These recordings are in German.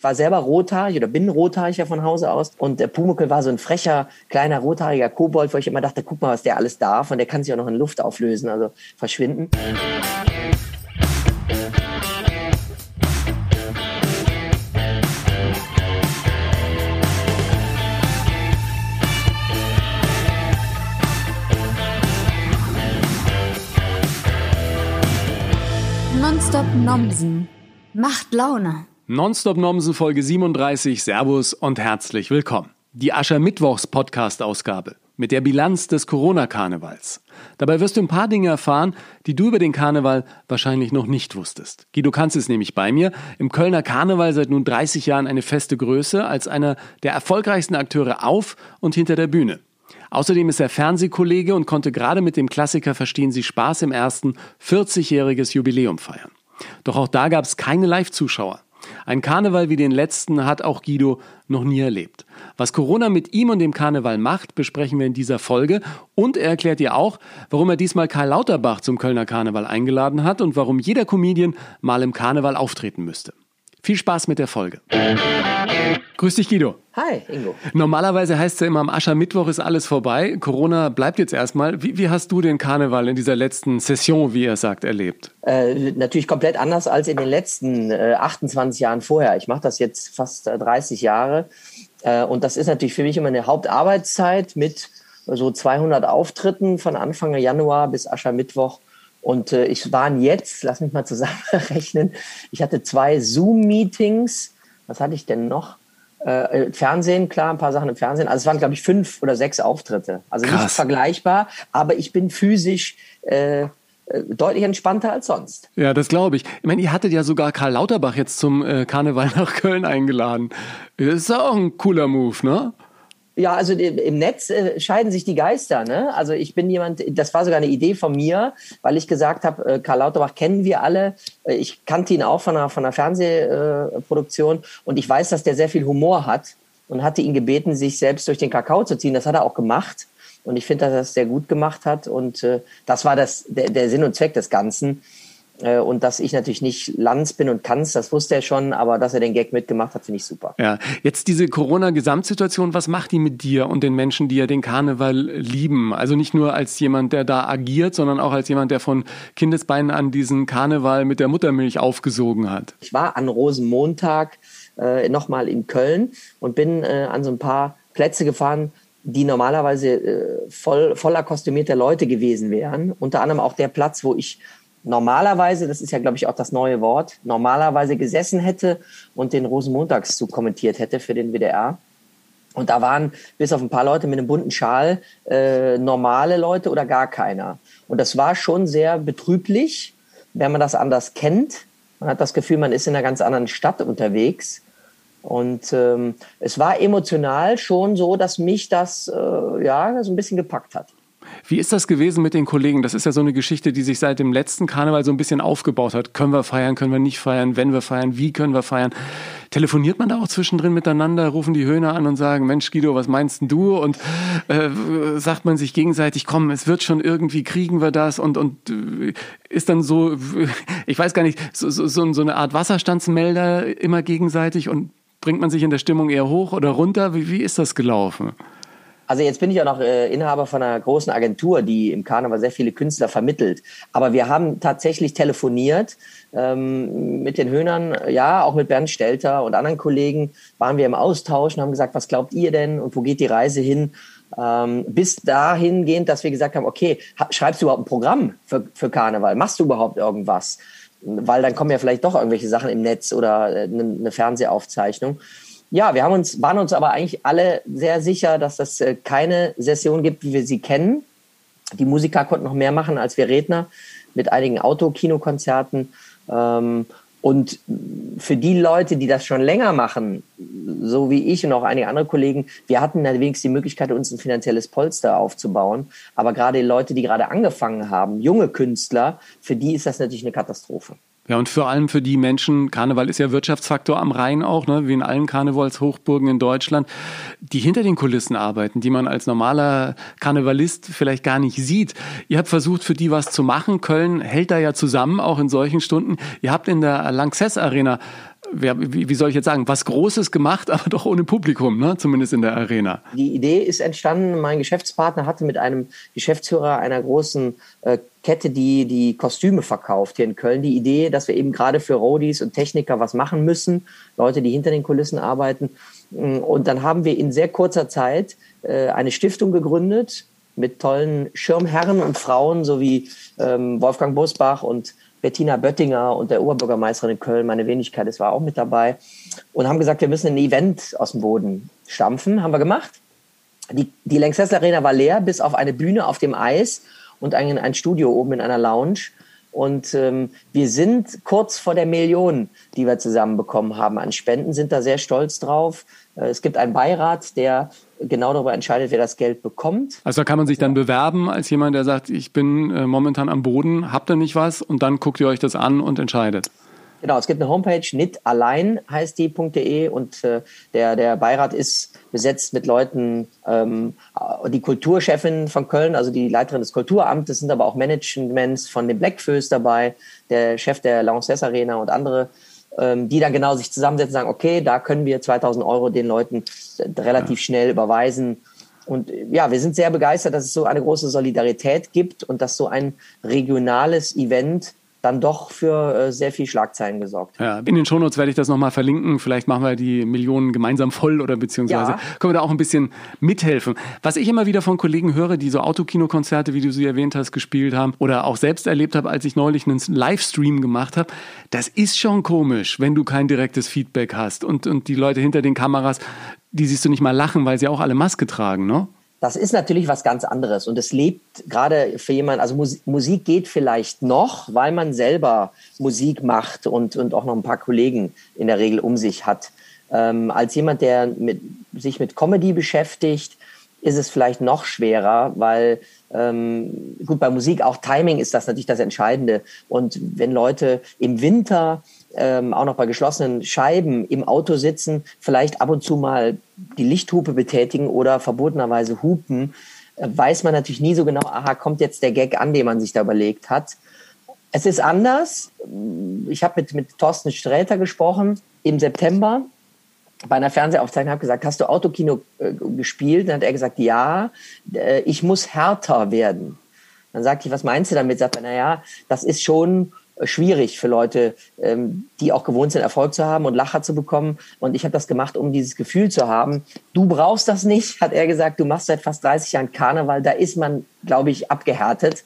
war selber rothaarig oder bin rothaarig ja von Hause aus. Und der Pumuckl war so ein frecher, kleiner, rothaariger Kobold, wo ich immer dachte, guck mal, was der alles darf. Und der kann sich auch noch in Luft auflösen, also verschwinden. Nonstop Nomsen macht Laune. Nonstop Nomsen Folge 37. Servus und herzlich willkommen. Die Aschermittwochs Podcast Ausgabe mit der Bilanz des Corona Karnevals. Dabei wirst du ein paar Dinge erfahren, die du über den Karneval wahrscheinlich noch nicht wusstest. Guido Kanz ist nämlich bei mir. Im Kölner Karneval seit nun 30 Jahren eine feste Größe als einer der erfolgreichsten Akteure auf und hinter der Bühne. Außerdem ist er Fernsehkollege und konnte gerade mit dem Klassiker Verstehen Sie Spaß im ersten 40-jähriges Jubiläum feiern. Doch auch da gab es keine Live-Zuschauer. Ein Karneval wie den letzten hat auch Guido noch nie erlebt. Was Corona mit ihm und dem Karneval macht, besprechen wir in dieser Folge. Und er erklärt dir auch, warum er diesmal Karl Lauterbach zum Kölner Karneval eingeladen hat und warum jeder Comedian mal im Karneval auftreten müsste. Viel Spaß mit der Folge. Grüß dich, Guido. Hi, Ingo. Normalerweise heißt es ja immer, am Aschermittwoch ist alles vorbei. Corona bleibt jetzt erstmal. Wie, wie, hast du den Karneval in dieser letzten Session, wie er sagt, erlebt? Äh, natürlich komplett anders als in den letzten äh, 28 Jahren vorher. Ich mache das jetzt fast äh, 30 Jahre. Äh, und das ist natürlich für mich immer eine Hauptarbeitszeit mit so 200 Auftritten von Anfang Januar bis Aschermittwoch. Und äh, ich waren jetzt, lass mich mal zusammenrechnen, ich hatte zwei Zoom-Meetings. Was hatte ich denn noch? Äh, Fernsehen, klar, ein paar Sachen im Fernsehen. Also es waren, glaube ich, fünf oder sechs Auftritte. Also Krass. nicht vergleichbar, aber ich bin physisch äh, äh, deutlich entspannter als sonst. Ja, das glaube ich. Ich meine, ihr hattet ja sogar Karl Lauterbach jetzt zum äh, Karneval nach Köln eingeladen. Das ist auch ein cooler Move, ne? Ja, also im Netz äh, scheiden sich die Geister. Ne? Also ich bin jemand, das war sogar eine Idee von mir, weil ich gesagt habe, äh, Karl Lauterbach kennen wir alle. Äh, ich kannte ihn auch von einer, von einer Fernsehproduktion äh, und ich weiß, dass der sehr viel Humor hat und hatte ihn gebeten, sich selbst durch den Kakao zu ziehen. Das hat er auch gemacht. Und ich finde, dass er es sehr gut gemacht hat. Und äh, das war das, der, der Sinn und Zweck des Ganzen. Äh, und dass ich natürlich nicht Lanz bin und kann's, das wusste er schon, aber dass er den Gag mitgemacht hat, finde ich super. Ja, jetzt diese Corona-Gesamtsituation, was macht die mit dir und den Menschen, die ja den Karneval lieben? Also nicht nur als jemand, der da agiert, sondern auch als jemand, der von Kindesbeinen an diesen Karneval mit der Muttermilch aufgesogen hat. Ich war an Rosenmontag äh, nochmal in Köln und bin äh, an so ein paar Plätze gefahren, die normalerweise äh, voll, voller kostümierter Leute gewesen wären. Unter anderem auch der Platz, wo ich normalerweise, das ist ja, glaube ich, auch das neue Wort, normalerweise gesessen hätte und den Rosenmontagszug kommentiert hätte für den WDR. Und da waren bis auf ein paar Leute mit einem bunten Schal äh, normale Leute oder gar keiner. Und das war schon sehr betrüblich, wenn man das anders kennt. Man hat das Gefühl, man ist in einer ganz anderen Stadt unterwegs. Und ähm, es war emotional schon so, dass mich das äh, ja so ein bisschen gepackt hat. Wie ist das gewesen mit den Kollegen? Das ist ja so eine Geschichte, die sich seit dem letzten Karneval so ein bisschen aufgebaut hat. Können wir feiern, können wir nicht feiern, wenn wir feiern, wie können wir feiern? Telefoniert man da auch zwischendrin miteinander, rufen die Höhner an und sagen, Mensch Guido, was meinst denn du? Und äh, sagt man sich gegenseitig, komm, es wird schon irgendwie, kriegen wir das? Und, und äh, ist dann so, ich weiß gar nicht, so, so, so eine Art Wasserstandsmelder immer gegenseitig und bringt man sich in der Stimmung eher hoch oder runter? Wie, wie ist das gelaufen? Also jetzt bin ich auch noch äh, Inhaber von einer großen Agentur, die im Karneval sehr viele Künstler vermittelt. Aber wir haben tatsächlich telefoniert ähm, mit den Höhnern, ja, auch mit Bernd Stelter und anderen Kollegen waren wir im Austausch und haben gesagt, was glaubt ihr denn und wo geht die Reise hin? Ähm, bis dahingehend, dass wir gesagt haben, okay, schreibst du überhaupt ein Programm für, für Karneval? Machst du überhaupt irgendwas? Weil dann kommen ja vielleicht doch irgendwelche Sachen im Netz oder eine, äh, eine Fernsehaufzeichnung. Ja, wir haben uns, waren uns aber eigentlich alle sehr sicher, dass das äh, keine Session gibt, wie wir sie kennen. Die Musiker konnten noch mehr machen als wir Redner mit einigen Autokinokonzerten. Ähm, und für die Leute, die das schon länger machen, so wie ich und auch einige andere Kollegen, wir hatten dann wenigstens die Möglichkeit, uns ein finanzielles Polster aufzubauen. Aber gerade die Leute, die gerade angefangen haben, junge Künstler, für die ist das natürlich eine Katastrophe. Ja, und vor allem für die Menschen, Karneval ist ja Wirtschaftsfaktor am Rhein auch, ne, wie in allen Karnevalshochburgen in Deutschland, die hinter den Kulissen arbeiten, die man als normaler Karnevalist vielleicht gar nicht sieht. Ihr habt versucht, für die was zu machen. Köln hält da ja zusammen, auch in solchen Stunden. Ihr habt in der Lanxess Arena wie, wie soll ich jetzt sagen, was Großes gemacht, aber doch ohne Publikum, ne? zumindest in der Arena. Die Idee ist entstanden, mein Geschäftspartner hatte mit einem Geschäftsführer einer großen äh, Kette, die die Kostüme verkauft hier in Köln, die Idee, dass wir eben gerade für Roadies und Techniker was machen müssen, Leute, die hinter den Kulissen arbeiten. Und dann haben wir in sehr kurzer Zeit äh, eine Stiftung gegründet mit tollen Schirmherren und Frauen, sowie ähm, Wolfgang Bosbach und Bettina Böttinger und der Oberbürgermeisterin in Köln, meine Wenigkeit, das war auch mit dabei, und haben gesagt, wir müssen ein Event aus dem Boden stampfen. Haben wir gemacht. Die, die Lanxess Arena war leer, bis auf eine Bühne auf dem Eis und ein, ein Studio oben in einer Lounge. Und ähm, wir sind kurz vor der Million, die wir zusammenbekommen haben an Spenden, sind da sehr stolz drauf. Äh, es gibt einen Beirat, der genau darüber entscheidet, wer das Geld bekommt. Also da kann man sich dann bewerben als jemand, der sagt, ich bin äh, momentan am Boden, habt ihr nicht was? Und dann guckt ihr euch das an und entscheidet. Genau, es gibt eine Homepage, nitallein heißt die.de und äh, der, der Beirat ist besetzt mit Leuten, ähm, die Kulturchefin von Köln, also die Leiterin des Kulturamtes, sind aber auch Managements von den Blackfoes dabei, der Chef der Lanxess Arena und andere ähm, die dann genau sich zusammensetzen und sagen, okay, da können wir 2000 Euro den Leuten relativ ja. schnell überweisen. Und ja, wir sind sehr begeistert, dass es so eine große Solidarität gibt und dass so ein regionales Event dann doch für äh, sehr viel Schlagzeilen gesorgt. Ja, in den Shownotes werde ich das nochmal verlinken. Vielleicht machen wir die Millionen gemeinsam voll oder beziehungsweise ja. können wir da auch ein bisschen mithelfen. Was ich immer wieder von Kollegen höre, die so Autokinokonzerte, wie du sie erwähnt hast, gespielt haben oder auch selbst erlebt habe, als ich neulich einen Livestream gemacht habe, das ist schon komisch, wenn du kein direktes Feedback hast und, und die Leute hinter den Kameras, die siehst du nicht mal lachen, weil sie auch alle Maske tragen, ne? Das ist natürlich was ganz anderes und es lebt gerade für jemanden, also Musik geht vielleicht noch, weil man selber Musik macht und, und auch noch ein paar Kollegen in der Regel um sich hat. Ähm, als jemand, der mit, sich mit Comedy beschäftigt, ist es vielleicht noch schwerer, weil ähm, gut bei Musik auch Timing ist das natürlich das Entscheidende und wenn Leute im Winter ähm, auch noch bei geschlossenen Scheiben im Auto sitzen, vielleicht ab und zu mal die Lichthupe betätigen oder verbotenerweise hupen, äh, weiß man natürlich nie so genau, aha, kommt jetzt der Gag an, den man sich da überlegt hat. Es ist anders. Ich habe mit, mit Thorsten Sträter gesprochen im September bei einer Fernsehaufzeichnung, habe gesagt, hast du Autokino äh, gespielt? Dann hat er gesagt, ja, äh, ich muss härter werden. Dann sagte ich, was meinst du damit? Sagt er, naja, das ist schon schwierig für Leute, ähm, die auch gewohnt sind, Erfolg zu haben und Lacher zu bekommen. Und ich habe das gemacht, um dieses Gefühl zu haben. Du brauchst das nicht, hat er gesagt. Du machst seit fast 30 Jahren Karneval. Da ist man, glaube ich, abgehärtet.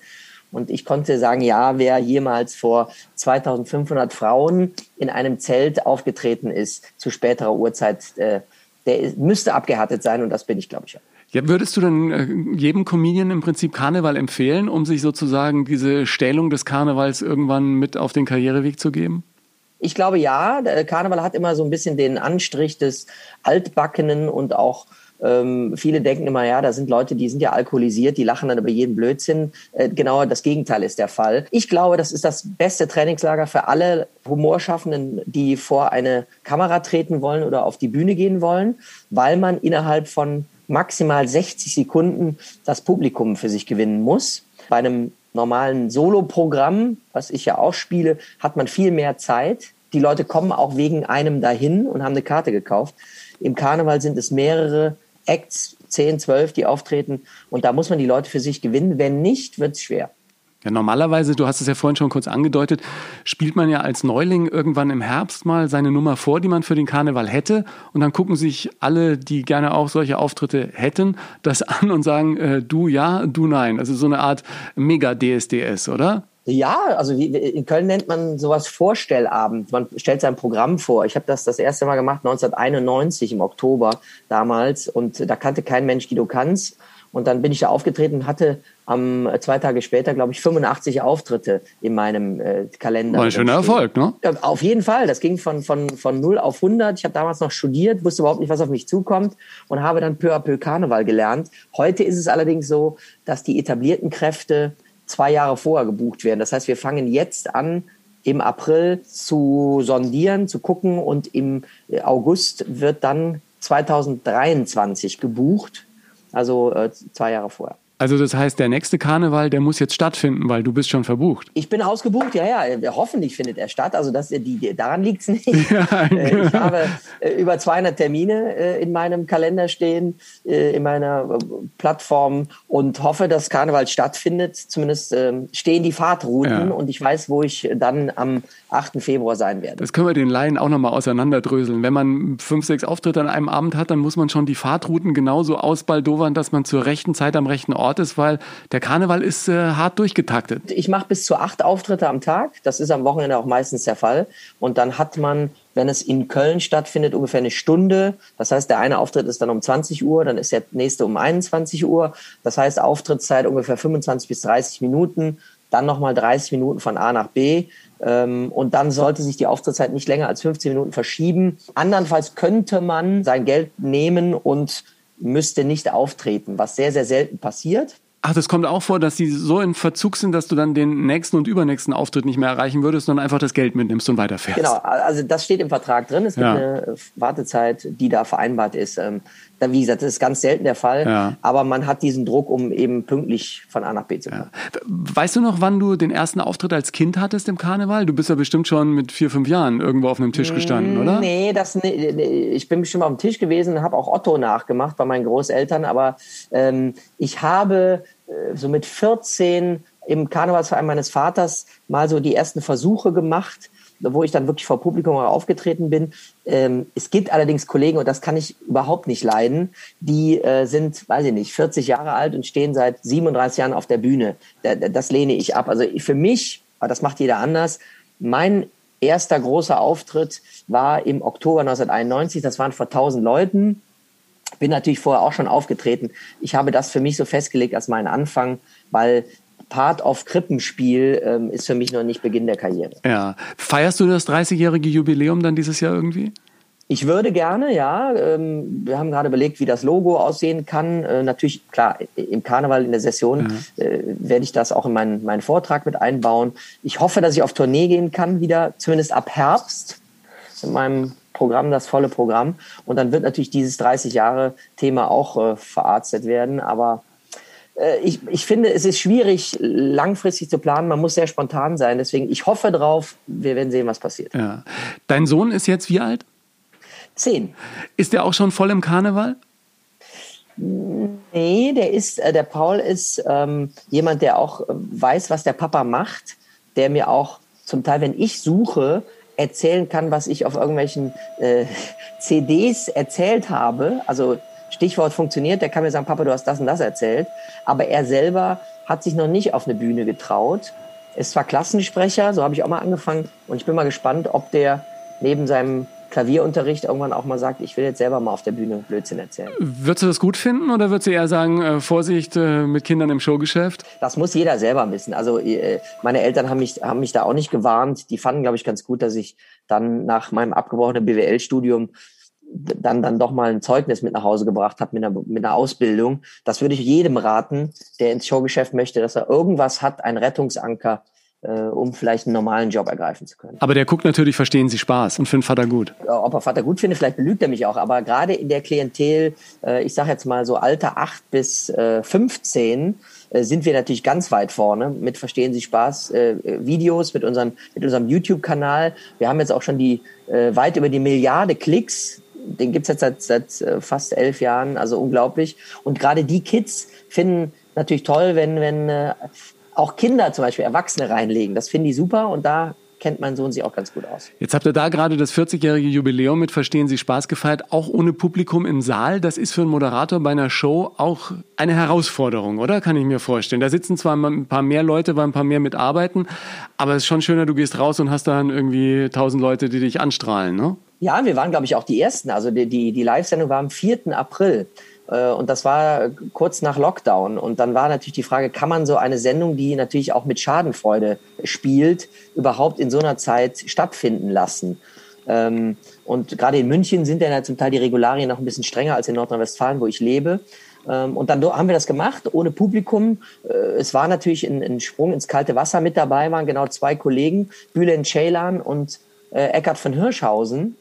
Und ich konnte sagen, ja, wer jemals vor 2500 Frauen in einem Zelt aufgetreten ist, zu späterer Uhrzeit, äh, der müsste abgehärtet sein. Und das bin ich, glaube ich. Auch. Ja, würdest du denn äh, jedem Comedian im Prinzip Karneval empfehlen, um sich sozusagen diese Stählung des Karnevals irgendwann mit auf den Karriereweg zu geben? Ich glaube ja. Karneval hat immer so ein bisschen den Anstrich des Altbackenen und auch ähm, viele denken immer, ja, da sind Leute, die sind ja alkoholisiert, die lachen dann über jeden Blödsinn. Äh, genau das Gegenteil ist der Fall. Ich glaube, das ist das beste Trainingslager für alle Humorschaffenden, die vor eine Kamera treten wollen oder auf die Bühne gehen wollen, weil man innerhalb von maximal 60 Sekunden das Publikum für sich gewinnen muss. Bei einem normalen Solo-Programm, was ich ja auch spiele, hat man viel mehr Zeit. Die Leute kommen auch wegen einem dahin und haben eine Karte gekauft. Im Karneval sind es mehrere Acts, 10, 12, die auftreten. Und da muss man die Leute für sich gewinnen. Wenn nicht, wird es schwer. Ja, normalerweise, du hast es ja vorhin schon kurz angedeutet, spielt man ja als Neuling irgendwann im Herbst mal seine Nummer vor, die man für den Karneval hätte. Und dann gucken sich alle, die gerne auch solche Auftritte hätten, das an und sagen, äh, du ja, du nein. Also so eine Art Mega-DSDS, oder? Ja, also in Köln nennt man sowas Vorstellabend. Man stellt sein Programm vor. Ich habe das das erste Mal gemacht 1991 im Oktober damals und da kannte kein Mensch Guido Kanz. Und dann bin ich da aufgetreten und hatte am äh, zwei Tage später, glaube ich, 85 Auftritte in meinem äh, Kalender. War ein schöner Erfolg, ne? Ja, auf jeden Fall. Das ging von, von, von 0 auf 100. Ich habe damals noch studiert, wusste überhaupt nicht, was auf mich zukommt und habe dann peu à peu Karneval gelernt. Heute ist es allerdings so, dass die etablierten Kräfte zwei Jahre vorher gebucht werden. Das heißt, wir fangen jetzt an, im April zu sondieren, zu gucken und im August wird dann 2023 gebucht also äh, zwei Jahre vorher. Also das heißt, der nächste Karneval, der muss jetzt stattfinden, weil du bist schon verbucht. Ich bin ausgebucht, ja, ja. Hoffentlich findet er statt. Also das, die, die, daran liegt es nicht. Ja, äh, ich habe äh, über 200 Termine äh, in meinem Kalender stehen, in meiner Plattform und hoffe, dass Karneval stattfindet. Zumindest ähm, stehen die Fahrtrouten ja. und ich weiß, wo ich dann am 8. Februar sein werde. Das können wir den Laien auch nochmal auseinanderdröseln. Wenn man fünf, sechs Auftritte an einem Abend hat, dann muss man schon die Fahrtrouten genauso ausbaldowern, dass man zur rechten Zeit am rechten Ort ist, weil der Karneval ist äh, hart durchgetaktet. Ich mache bis zu acht Auftritte am Tag. Das ist am Wochenende auch meistens der Fall. Und dann hat man wenn es in Köln stattfindet, ungefähr eine Stunde. Das heißt, der eine Auftritt ist dann um 20 Uhr, dann ist der nächste um 21 Uhr. Das heißt, Auftrittszeit ungefähr 25 bis 30 Minuten, dann nochmal 30 Minuten von A nach B. Ähm, und dann sollte sich die Auftrittszeit nicht länger als 15 Minuten verschieben. Andernfalls könnte man sein Geld nehmen und müsste nicht auftreten, was sehr, sehr selten passiert. Ach, das kommt auch vor, dass die so in Verzug sind, dass du dann den nächsten und übernächsten Auftritt nicht mehr erreichen würdest, sondern einfach das Geld mitnimmst und weiterfährst. Genau, also das steht im Vertrag drin. Es gibt ja. eine Wartezeit, die da vereinbart ist. Wie gesagt, das ist ganz selten der Fall, ja. aber man hat diesen Druck, um eben pünktlich von A nach B zu kommen. Ja. Weißt du noch, wann du den ersten Auftritt als Kind hattest im Karneval? Du bist ja bestimmt schon mit vier, fünf Jahren irgendwo auf einem Tisch gestanden, oder? Nee, das, nee, ich bin bestimmt auf dem Tisch gewesen, habe auch Otto nachgemacht bei meinen Großeltern, aber ähm, ich habe äh, so mit 14 im Karnevalsverein meines Vaters mal so die ersten Versuche gemacht, wo ich dann wirklich vor Publikum aufgetreten bin. Ähm, es gibt allerdings Kollegen, und das kann ich überhaupt nicht leiden, die äh, sind, weiß ich nicht, 40 Jahre alt und stehen seit 37 Jahren auf der Bühne. Das lehne ich ab. Also für mich, aber das macht jeder anders, mein erster großer Auftritt war im Oktober 1991. Das waren vor 1000 Leuten. Bin natürlich vorher auch schon aufgetreten. Ich habe das für mich so festgelegt als meinen Anfang, weil Part of Krippenspiel ähm, ist für mich noch nicht Beginn der Karriere. Ja. Feierst du das 30-jährige Jubiläum dann dieses Jahr irgendwie? Ich würde gerne, ja. Ähm, wir haben gerade überlegt, wie das Logo aussehen kann. Äh, natürlich, klar, im Karneval in der Session ja. äh, werde ich das auch in meinen, meinen Vortrag mit einbauen. Ich hoffe, dass ich auf Tournee gehen kann, wieder zumindest ab Herbst in meinem Programm, das volle Programm. Und dann wird natürlich dieses 30 Jahre Thema auch äh, verarztet werden. Aber ich, ich finde, es ist schwierig, langfristig zu planen. Man muss sehr spontan sein. Deswegen, ich hoffe drauf. Wir werden sehen, was passiert. Ja. Dein Sohn ist jetzt wie alt? Zehn. Ist der auch schon voll im Karneval? Nee, der ist, äh, der Paul ist ähm, jemand, der auch äh, weiß, was der Papa macht, der mir auch zum Teil, wenn ich suche, erzählen kann, was ich auf irgendwelchen äh, CDs erzählt habe. Also Stichwort funktioniert, der kann mir sagen, Papa, du hast das und das erzählt. Aber er selber hat sich noch nicht auf eine Bühne getraut. Ist zwar Klassensprecher, so habe ich auch mal angefangen. Und ich bin mal gespannt, ob der neben seinem Klavierunterricht irgendwann auch mal sagt, ich will jetzt selber mal auf der Bühne Blödsinn erzählen. Würdest du das gut finden oder würdest du eher sagen, äh, Vorsicht äh, mit Kindern im Showgeschäft? Das muss jeder selber wissen. Also äh, meine Eltern haben mich, haben mich da auch nicht gewarnt. Die fanden, glaube ich, ganz gut, dass ich dann nach meinem abgebrochenen BWL-Studium dann, dann doch mal ein Zeugnis mit nach Hause gebracht habe mit einer, mit einer Ausbildung. Das würde ich jedem raten, der ins Showgeschäft möchte, dass er irgendwas hat, ein Rettungsanker, äh, um vielleicht einen normalen Job ergreifen zu können. Aber der guckt natürlich, verstehen Sie Spaß und findet Vater gut. Ob er Vater gut findet, vielleicht belügt er mich auch. Aber gerade in der Klientel, äh, ich sage jetzt mal so Alter 8 bis äh, 15, äh, sind wir natürlich ganz weit vorne mit Verstehen Sie Spaß äh, Videos, mit, unseren, mit unserem YouTube-Kanal. Wir haben jetzt auch schon die äh, weit über die Milliarde Klicks den gibt's jetzt seit, seit äh, fast elf Jahren, also unglaublich. Und gerade die Kids finden natürlich toll, wenn, wenn äh, auch Kinder zum Beispiel Erwachsene reinlegen. Das finden die super und da kennt mein Sohn sich auch ganz gut aus. Jetzt habt ihr da gerade das 40-jährige Jubiläum mit Verstehen Sie Spaß gefeiert, auch ohne Publikum im Saal. Das ist für einen Moderator bei einer Show auch eine Herausforderung, oder? Kann ich mir vorstellen. Da sitzen zwar ein paar mehr Leute, weil ein paar mehr mitarbeiten, aber es ist schon schöner, du gehst raus und hast dann irgendwie tausend Leute, die dich anstrahlen, ne? Ja, wir waren, glaube ich, auch die Ersten. Also die, die, die Live-Sendung war am 4. April. Äh, und das war kurz nach Lockdown. Und dann war natürlich die Frage, kann man so eine Sendung, die natürlich auch mit Schadenfreude spielt, überhaupt in so einer Zeit stattfinden lassen? Ähm, und gerade in München sind ja zum Teil die Regularien noch ein bisschen strenger als in Nordrhein-Westfalen, wo ich lebe. Ähm, und dann haben wir das gemacht, ohne Publikum. Äh, es war natürlich ein, Sprung ins kalte Wasser mit dabei, waren genau zwei Kollegen, Bülent Ceylan und äh, Eckart von Hirschhausen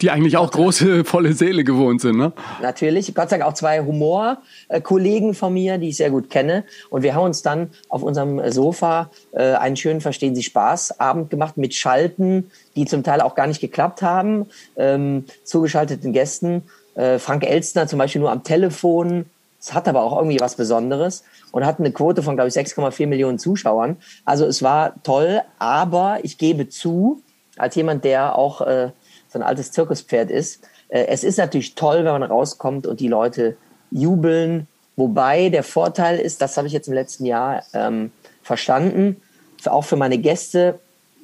Die eigentlich auch große, volle Seele gewohnt sind, ne? Natürlich. Gott sei Dank auch zwei Humorkollegen von mir, die ich sehr gut kenne. Und wir haben uns dann auf unserem Sofa äh, einen schönen Verstehen Sie Spaß Abend gemacht mit Schalten, die zum Teil auch gar nicht geklappt haben, ähm, zugeschalteten Gästen. Äh, Frank Elstner zum Beispiel nur am Telefon. Es hat aber auch irgendwie was Besonderes und hat eine Quote von, glaube ich, 6,4 Millionen Zuschauern. Also es war toll, aber ich gebe zu, als jemand, der auch äh, so ein altes Zirkuspferd ist, äh, es ist natürlich toll, wenn man rauskommt und die Leute jubeln. Wobei der Vorteil ist, das habe ich jetzt im letzten Jahr ähm, verstanden, auch für meine Gäste,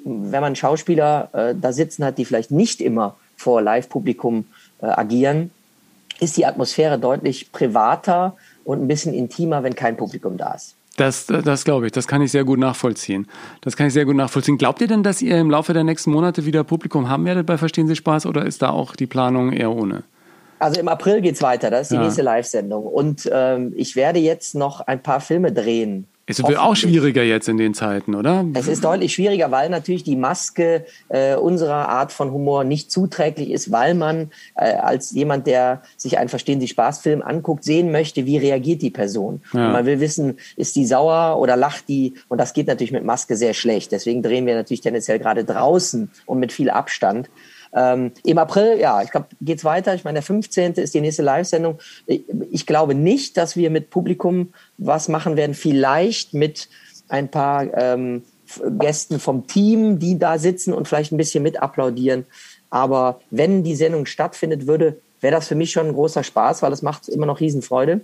wenn man Schauspieler äh, da sitzen hat, die vielleicht nicht immer vor Live-Publikum äh, agieren, ist die Atmosphäre deutlich privater und ein bisschen intimer, wenn kein Publikum da ist. Das, das glaube ich, das kann ich sehr gut nachvollziehen. Das kann ich sehr gut nachvollziehen. Glaubt ihr denn, dass ihr im Laufe der nächsten Monate wieder Publikum haben werdet bei Verstehen Sie Spaß oder ist da auch die Planung eher ohne? Also im April geht es weiter, das ist die ja. nächste Live-Sendung. Und ähm, ich werde jetzt noch ein paar Filme drehen. Es wird auch schwieriger jetzt in den Zeiten, oder? Es ist deutlich schwieriger, weil natürlich die Maske äh, unserer Art von Humor nicht zuträglich ist, weil man äh, als jemand, der sich einen Verstehen Sie Spaß-Film anguckt, sehen möchte, wie reagiert die Person. Ja. Man will wissen, ist die sauer oder lacht die? Und das geht natürlich mit Maske sehr schlecht. Deswegen drehen wir natürlich tendenziell gerade draußen und mit viel Abstand. Ähm, Im April, ja, ich glaube, geht's weiter. Ich meine, der 15. ist die nächste Live-Sendung. Ich glaube nicht, dass wir mit Publikum was machen werden. Vielleicht mit ein paar ähm, Gästen vom Team, die da sitzen und vielleicht ein bisschen mit applaudieren. Aber wenn die Sendung stattfindet würde, wäre das für mich schon ein großer Spaß, weil es macht immer noch Riesenfreude,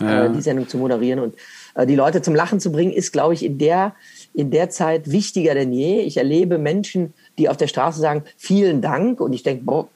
ja. äh, die Sendung zu moderieren und äh, die Leute zum Lachen zu bringen, ist, glaube ich, in der in der Zeit wichtiger denn je. Ich erlebe Menschen, die auf der Straße sagen, vielen Dank. Und ich denke, boah,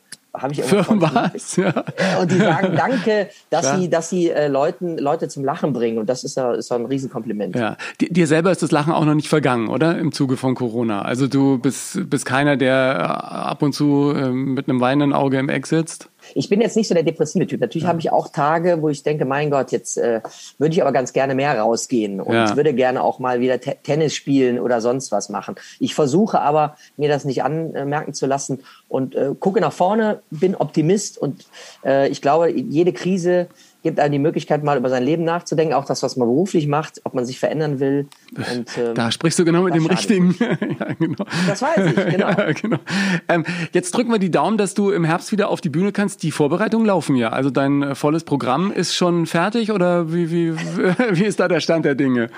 habe ich Für was? Ja. Und die sagen Danke, dass ja. sie, dass sie äh, Leuten, Leute zum Lachen bringen. Und das ist ja, ist ja ein Riesenkompliment. Ja. Dir selber ist das Lachen auch noch nicht vergangen, oder? Im Zuge von Corona. Also du bist, bist keiner, der ab und zu äh, mit einem weinenden Auge im Eck sitzt? Ich bin jetzt nicht so der depressive Typ. Natürlich ja. habe ich auch Tage, wo ich denke, mein Gott, jetzt äh, würde ich aber ganz gerne mehr rausgehen und ja. würde gerne auch mal wieder T Tennis spielen oder sonst was machen. Ich versuche aber, mir das nicht anmerken zu lassen und äh, gucke nach vorne, bin Optimist und äh, ich glaube, jede Krise gibt einem die Möglichkeit, mal über sein Leben nachzudenken, auch das, was man beruflich macht, ob man sich verändern will. Und, ähm, da sprichst du genau mit dem richtigen. ja, genau. Das weiß ich, genau. Ja, genau. Ähm, jetzt drücken wir die Daumen, dass du im Herbst wieder auf die Bühne kannst. Die Vorbereitungen laufen ja. Also dein äh, volles Programm ist schon fertig oder wie, wie, wie ist da der Stand der Dinge?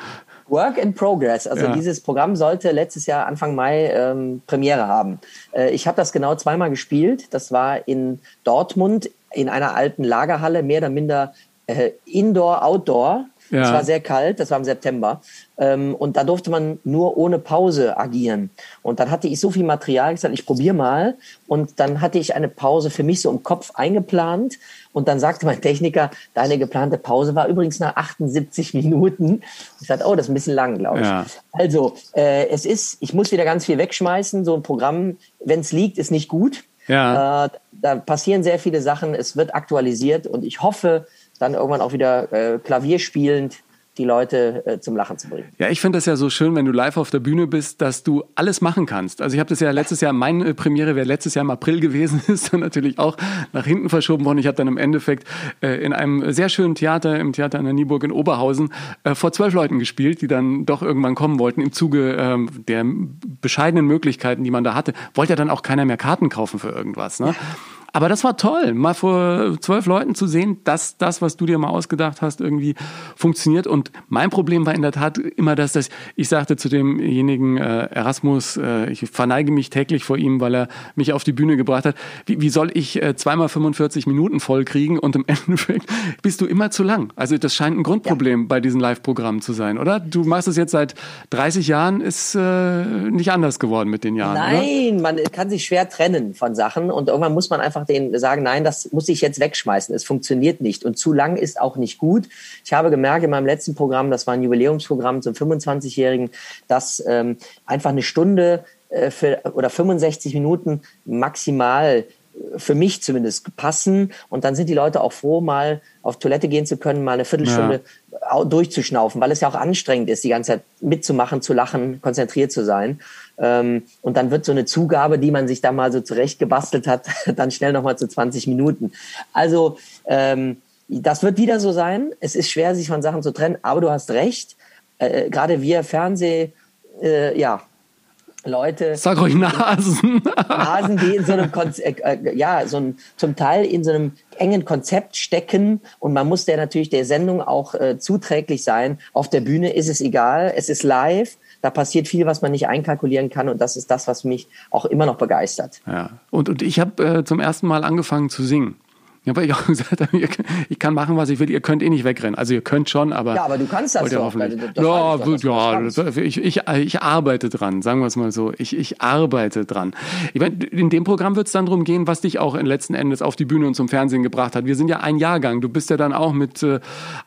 Work in Progress. Also ja. dieses Programm sollte letztes Jahr Anfang Mai ähm, Premiere haben. Äh, ich habe das genau zweimal gespielt. Das war in Dortmund in einer alten Lagerhalle, mehr oder minder äh, Indoor, Outdoor. Ja. Es war sehr kalt, das war im September. Ähm, und da durfte man nur ohne Pause agieren. Und dann hatte ich so viel Material gesagt, ich probiere mal. Und dann hatte ich eine Pause für mich so im Kopf eingeplant. Und dann sagte mein Techniker, deine geplante Pause war übrigens nach 78 Minuten. Ich sagte, oh, das ist ein bisschen lang, glaube ich. Ja. Also, äh, es ist, ich muss wieder ganz viel wegschmeißen. So ein Programm, wenn es liegt, ist nicht gut. Ja. Äh, da passieren sehr viele Sachen, es wird aktualisiert und ich hoffe, dann irgendwann auch wieder äh, Klavier spielend die Leute äh, zum Lachen zu bringen. Ja, ich finde das ja so schön, wenn du live auf der Bühne bist, dass du alles machen kannst. Also ich habe das ja letztes Jahr, meine Premiere wäre letztes Jahr im April gewesen, ist dann natürlich auch nach hinten verschoben worden. Ich habe dann im Endeffekt äh, in einem sehr schönen Theater, im Theater an der Nieburg in Oberhausen, äh, vor zwölf Leuten gespielt, die dann doch irgendwann kommen wollten. Im Zuge ähm, der bescheidenen Möglichkeiten, die man da hatte, wollte ja dann auch keiner mehr Karten kaufen für irgendwas. Ne? Ja. Aber das war toll, mal vor zwölf Leuten zu sehen, dass das, was du dir mal ausgedacht hast, irgendwie funktioniert. Und mein Problem war in der Tat immer, dass das, ich sagte zu demjenigen äh, Erasmus, äh, ich verneige mich täglich vor ihm, weil er mich auf die Bühne gebracht hat. Wie, wie soll ich äh, zweimal 45 Minuten voll kriegen und im Endeffekt bist du immer zu lang? Also das scheint ein Grundproblem ja. bei diesen Live-Programmen zu sein, oder? Du machst es jetzt seit 30 Jahren, ist äh, nicht anders geworden mit den Jahren. Nein, oder? man kann sich schwer trennen von Sachen und irgendwann muss man einfach einfach denen sagen, nein, das muss ich jetzt wegschmeißen. Es funktioniert nicht. Und zu lang ist auch nicht gut. Ich habe gemerkt in meinem letzten Programm, das war ein Jubiläumsprogramm zum 25-Jährigen, dass ähm, einfach eine Stunde äh, für, oder 65 Minuten maximal für mich zumindest passen. Und dann sind die Leute auch froh, mal auf Toilette gehen zu können, mal eine Viertelstunde ja. durchzuschnaufen, weil es ja auch anstrengend ist, die ganze Zeit mitzumachen, zu lachen, konzentriert zu sein. Ähm, und dann wird so eine Zugabe, die man sich da mal so zurechtgebastelt hat, dann schnell nochmal zu 20 Minuten. Also ähm, das wird wieder so sein. Es ist schwer, sich von Sachen zu trennen, aber du hast recht. Äh, Gerade wir Fernseh, äh, ja, Leute. Sag euch Nasen. Nasen, die in so einem, Konz äh, äh, ja, so ein, zum Teil in so einem engen Konzept stecken und man muss der natürlich der Sendung auch äh, zuträglich sein. Auf der Bühne ist es egal, es ist live, da passiert viel, was man nicht einkalkulieren kann und das ist das, was mich auch immer noch begeistert. Ja, und, und ich habe äh, zum ersten Mal angefangen zu singen. Ja, weil ich auch gesagt habe, ich kann machen, was ich will. Ihr könnt eh nicht wegrennen. Also ihr könnt schon, aber. Ja, aber du kannst das doch. Das ja, doch, ja, ich, ich, ich arbeite dran, sagen wir es mal so. Ich, ich arbeite dran. Ich meine, in dem Programm wird es dann darum gehen, was dich auch in letzten Endes auf die Bühne und zum Fernsehen gebracht hat. Wir sind ja ein Jahrgang. Du bist ja dann auch mit äh,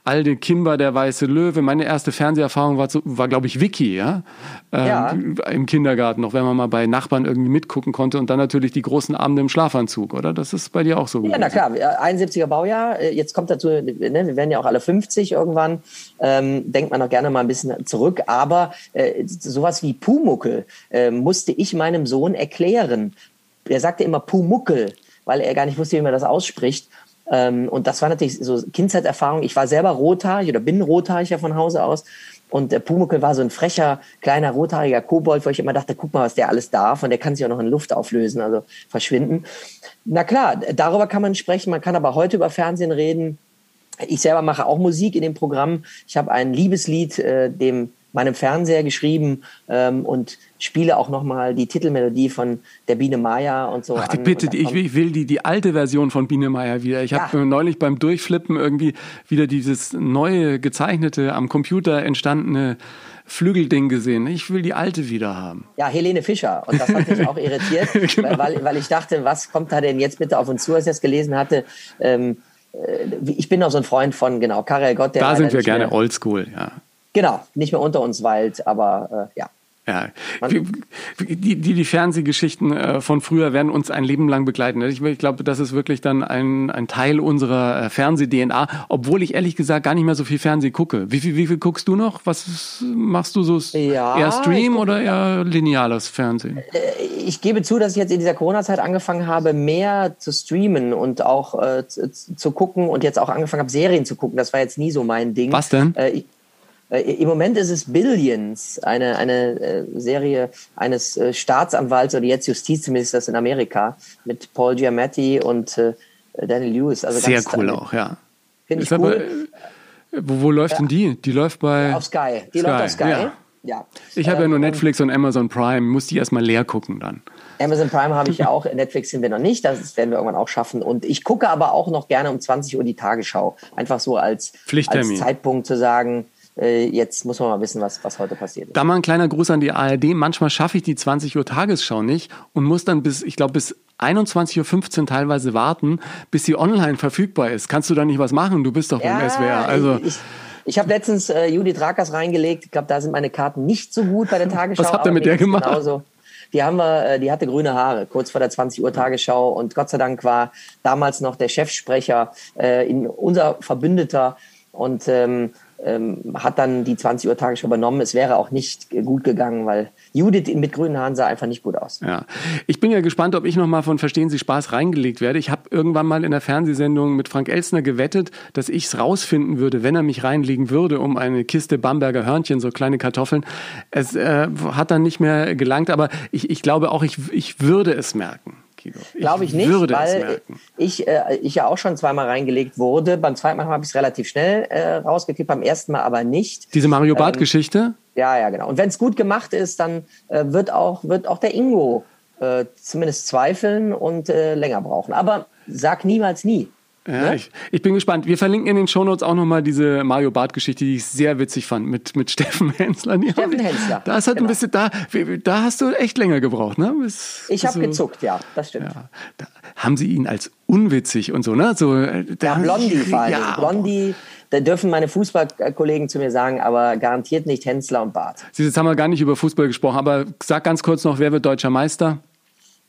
Alde Kimber, der weiße Löwe. Meine erste Fernseherfahrung war, war glaube ich, Vicky, ja? Ähm, ja. Im Kindergarten, noch wenn man mal bei Nachbarn irgendwie mitgucken konnte und dann natürlich die großen Abende im Schlafanzug, oder? Das ist bei dir auch so. Ja, na klar. 71er Baujahr, äh, jetzt kommt dazu, ne, wir werden ja auch alle 50 irgendwann, ähm, denkt man noch gerne mal ein bisschen zurück, aber äh, sowas wie Pumuckel äh, musste ich meinem Sohn erklären. Er sagte immer Pumuckel, weil er gar nicht wusste, wie man das ausspricht. Ähm, und das war natürlich so Kindheitserfahrung. Ich war selber rothaarig oder bin rothaarig ja von Hause aus. Und der Pumuckel war so ein frecher, kleiner, rothaariger Kobold, wo ich immer dachte, guck mal, was der alles darf. Und der kann sich auch noch in Luft auflösen, also verschwinden. Na klar, darüber kann man sprechen. Man kann aber heute über Fernsehen reden. Ich selber mache auch Musik in dem Programm. Ich habe ein Liebeslied äh, dem meinem Fernseher geschrieben ähm, und spiele auch nochmal die Titelmelodie von der Biene Maya und so. Ach, die, bitte, die, ich, ich, will die, die alte Version von Biene Maya wieder. Ich ja. habe neulich beim Durchflippen irgendwie wieder dieses neue, gezeichnete, am Computer entstandene Flügelding gesehen. Ich will die alte wieder haben. Ja, Helene Fischer. Und das hat mich auch irritiert, genau. weil, weil ich dachte, was kommt da denn jetzt bitte auf uns zu, als ich das gelesen hatte. Ähm, äh, ich bin auch so ein Freund von, genau, Karel Gott. Der da sind wir gerne oldschool, ja. Genau, nicht mehr unter uns weilt, aber äh, ja. Ja, die, die, die Fernsehgeschichten äh, von früher werden uns ein Leben lang begleiten. Ich, ich glaube, das ist wirklich dann ein, ein Teil unserer äh, Fernseh-DNA, obwohl ich ehrlich gesagt gar nicht mehr so viel Fernseh gucke. Wie viel, wie viel guckst du noch? Was machst du so? Ja, eher Stream oder eher lineales Fernsehen? Äh, ich gebe zu, dass ich jetzt in dieser Corona-Zeit angefangen habe, mehr zu streamen und auch äh, zu, zu, gucken und jetzt auch angefangen habe, Serien zu gucken. Das war jetzt nie so mein Ding. Was denn? Äh, ich, Im Moment ist es Billions, eine, eine äh, Serie eines äh, Staatsanwalts oder jetzt Justizministers in Amerika mit Paul Giamatti und äh, Daniel Lewis. Also Sehr cool auch, ja. Finde ich, ich cool. Aber, wo, wo läuft ja. denn die? Die läuft bei... Auf Sky. Die Sky. läuft auf Sky. Ja. ja. Ich habe ähm, ja nur Netflix und Amazon Prime, muss die erstmal leer gucken dann. Amazon Prime habe ich ja auch, Netflix sind wir noch nicht, das werden wir irgendwann auch schaffen. Und ich gucke aber auch noch gerne um 20 Uhr die Tagesschau. Einfach so als, als Zeitpunkt zu sagen, äh, jetzt muss man mal wissen, was, was heute passiert ist. Da mal ein kleiner Gruß an die ARD. Manchmal schaffe ich die 20 Uhr Tagesschau nicht und muss dann bis, ich glaube, bis 21.15 Uhr teilweise warten, bis sie online verfügbar ist. Kannst du da nicht was machen? Du bist doch ja, im SWR. Also. Ich, ich habe letztens äh, Judith Rakers reingelegt. Ich glaube, da sind meine Karten nicht so gut bei der Tagesschau. Was habt ihr mit der gemacht? Genauso. Die haben wir, äh, die hatte grüne Haare, kurz vor der 20 Uhr Tagesschau. Und Gott sei Dank war damals noch der Chefsprecher äh, in unser Verbündeter. Und ähm, ähm, hat dann die 20 Uhr Tagesschau übernommen. Es wäre auch nicht gut gegangen, weil Judith mit grünen Haaren sah einfach nicht gut aus. Ja, ich bin ja gespannt, ob ich noch mal von Verstehen Sie Spaß reingelegt werde. Ich habe irgendwann mal in der Fernsehsendung mit Frank Elstner gewettet, dass ich es rausfinden würde, wenn er mich reinlegen würde, um eine Kiste Bamberger Hörnchen, so kleine Kartoffeln. Es äh, hat dann nicht mehr gelangt, aber ich, ich glaube auch, ich, ich würde es merken. Kilo. Glaube ich nicht, weil ich, äh, ich ja auch schon zweimal reingelegt wurde. Beim zweiten Mal habe ich es relativ schnell äh, rausgekriegt, beim ersten Mal aber nicht. Diese Mario Bart-Geschichte? Ähm, ja, ja, genau. Und wenn es gut gemacht ist, dann äh, wird, auch, wird auch der Ingo äh, zumindest zweifeln und äh, länger brauchen. Aber sag niemals nie. Ja, ne? ich, ich, bin gespannt. Wir verlinken in den Shownotes auch nochmal diese Mario Bart-Geschichte, die ich sehr witzig fand, mit, mit Steffen Hensler. Die Steffen Hensler. Da ist halt genau. ein bisschen, da, da hast du echt länger gebraucht, ne? Bis, ich habe so, gezuckt, ja, das stimmt. Ja, da haben sie ihn als unwitzig und so, ne? So, äh, ja, Blondie vor allem. Ja, Blondie, da dürfen meine Fußballkollegen zu mir sagen, aber garantiert nicht Hensler und Bart. Sie, jetzt haben wir gar nicht über Fußball gesprochen, aber sag ganz kurz noch, wer wird deutscher Meister?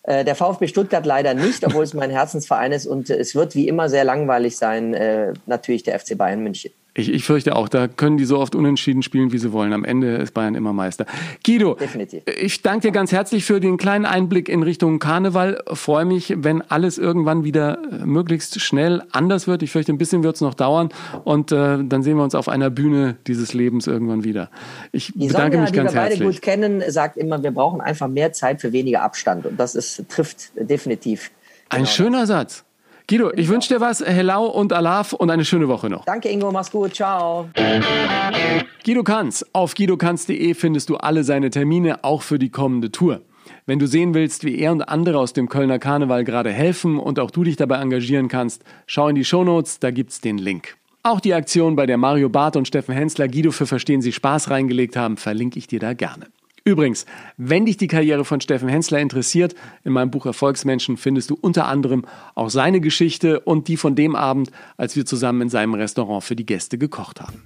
Äh, der VfB Stuttgart leider nicht, obwohl es mein Herzensverein ist und es wird wie immer sehr langweilig sein, äh, natürlich der FC Bayern München. Ich, ich fürchte auch, da können die so oft unentschieden spielen, wie sie wollen. Am Ende ist Bayern immer Meister. Guido, Definitiv. ich danke dir ganz herzlich für den kleinen Einblick in Richtung Karneval. Freue mich, wenn alles irgendwann wieder äh, möglichst schnell anders wird. Ich fürchte, ein bisschen wird es noch dauern. Und äh, dann sehen wir uns auf einer Bühne dieses Lebens irgendwann wieder. Ich die bedanke Sonja, mich ganz herzlich. Die wir beide gut kennen, sagt immer, wir brauchen einfach mehr Zeit für weniger Abstand. Und das ist, trifft definitiv. Genau Ein schöner Satz. Guido, ich wünsche dir was. Hello und Alaf und eine schöne Woche noch. Danke, Ingo. Mach's gut. Ciao. Guido Kanz. Auf guidokanz.de findest du alle seine Termine, auch für die kommende Tour. Wenn du sehen willst, wie er und andere aus dem Kölner Karneval gerade helfen und auch du dich dabei engagieren kannst, schau in die Shownotes, da gibt's den Link. Auch die Aktion, bei der Mario Barth und Steffen Hensler Guido für Verstehen Sie Spaß reingelegt haben, verlinke ich dir da gerne. Übrigens, wenn dich die Karriere von Steffen Hensler interessiert, in meinem Buch Erfolgsmenschen findest du unter anderem auch seine Geschichte und die von dem Abend, als wir zusammen in seinem Restaurant für die Gäste gekocht haben.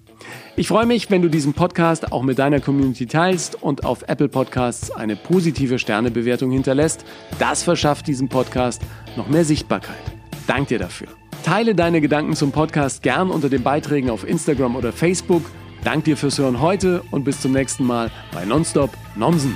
Ich freue mich, wenn du diesen Podcast auch mit deiner Community teilst und auf Apple Podcasts eine positive Sternebewertung hinterlässt. Das verschafft diesem Podcast noch mehr Sichtbarkeit. Dank dir dafür. Teile deine Gedanken zum Podcast gern unter den Beiträgen auf Instagram oder Facebook. Dank dir fürs Hören heute und bis zum nächsten Mal bei Nonstop Nomsen.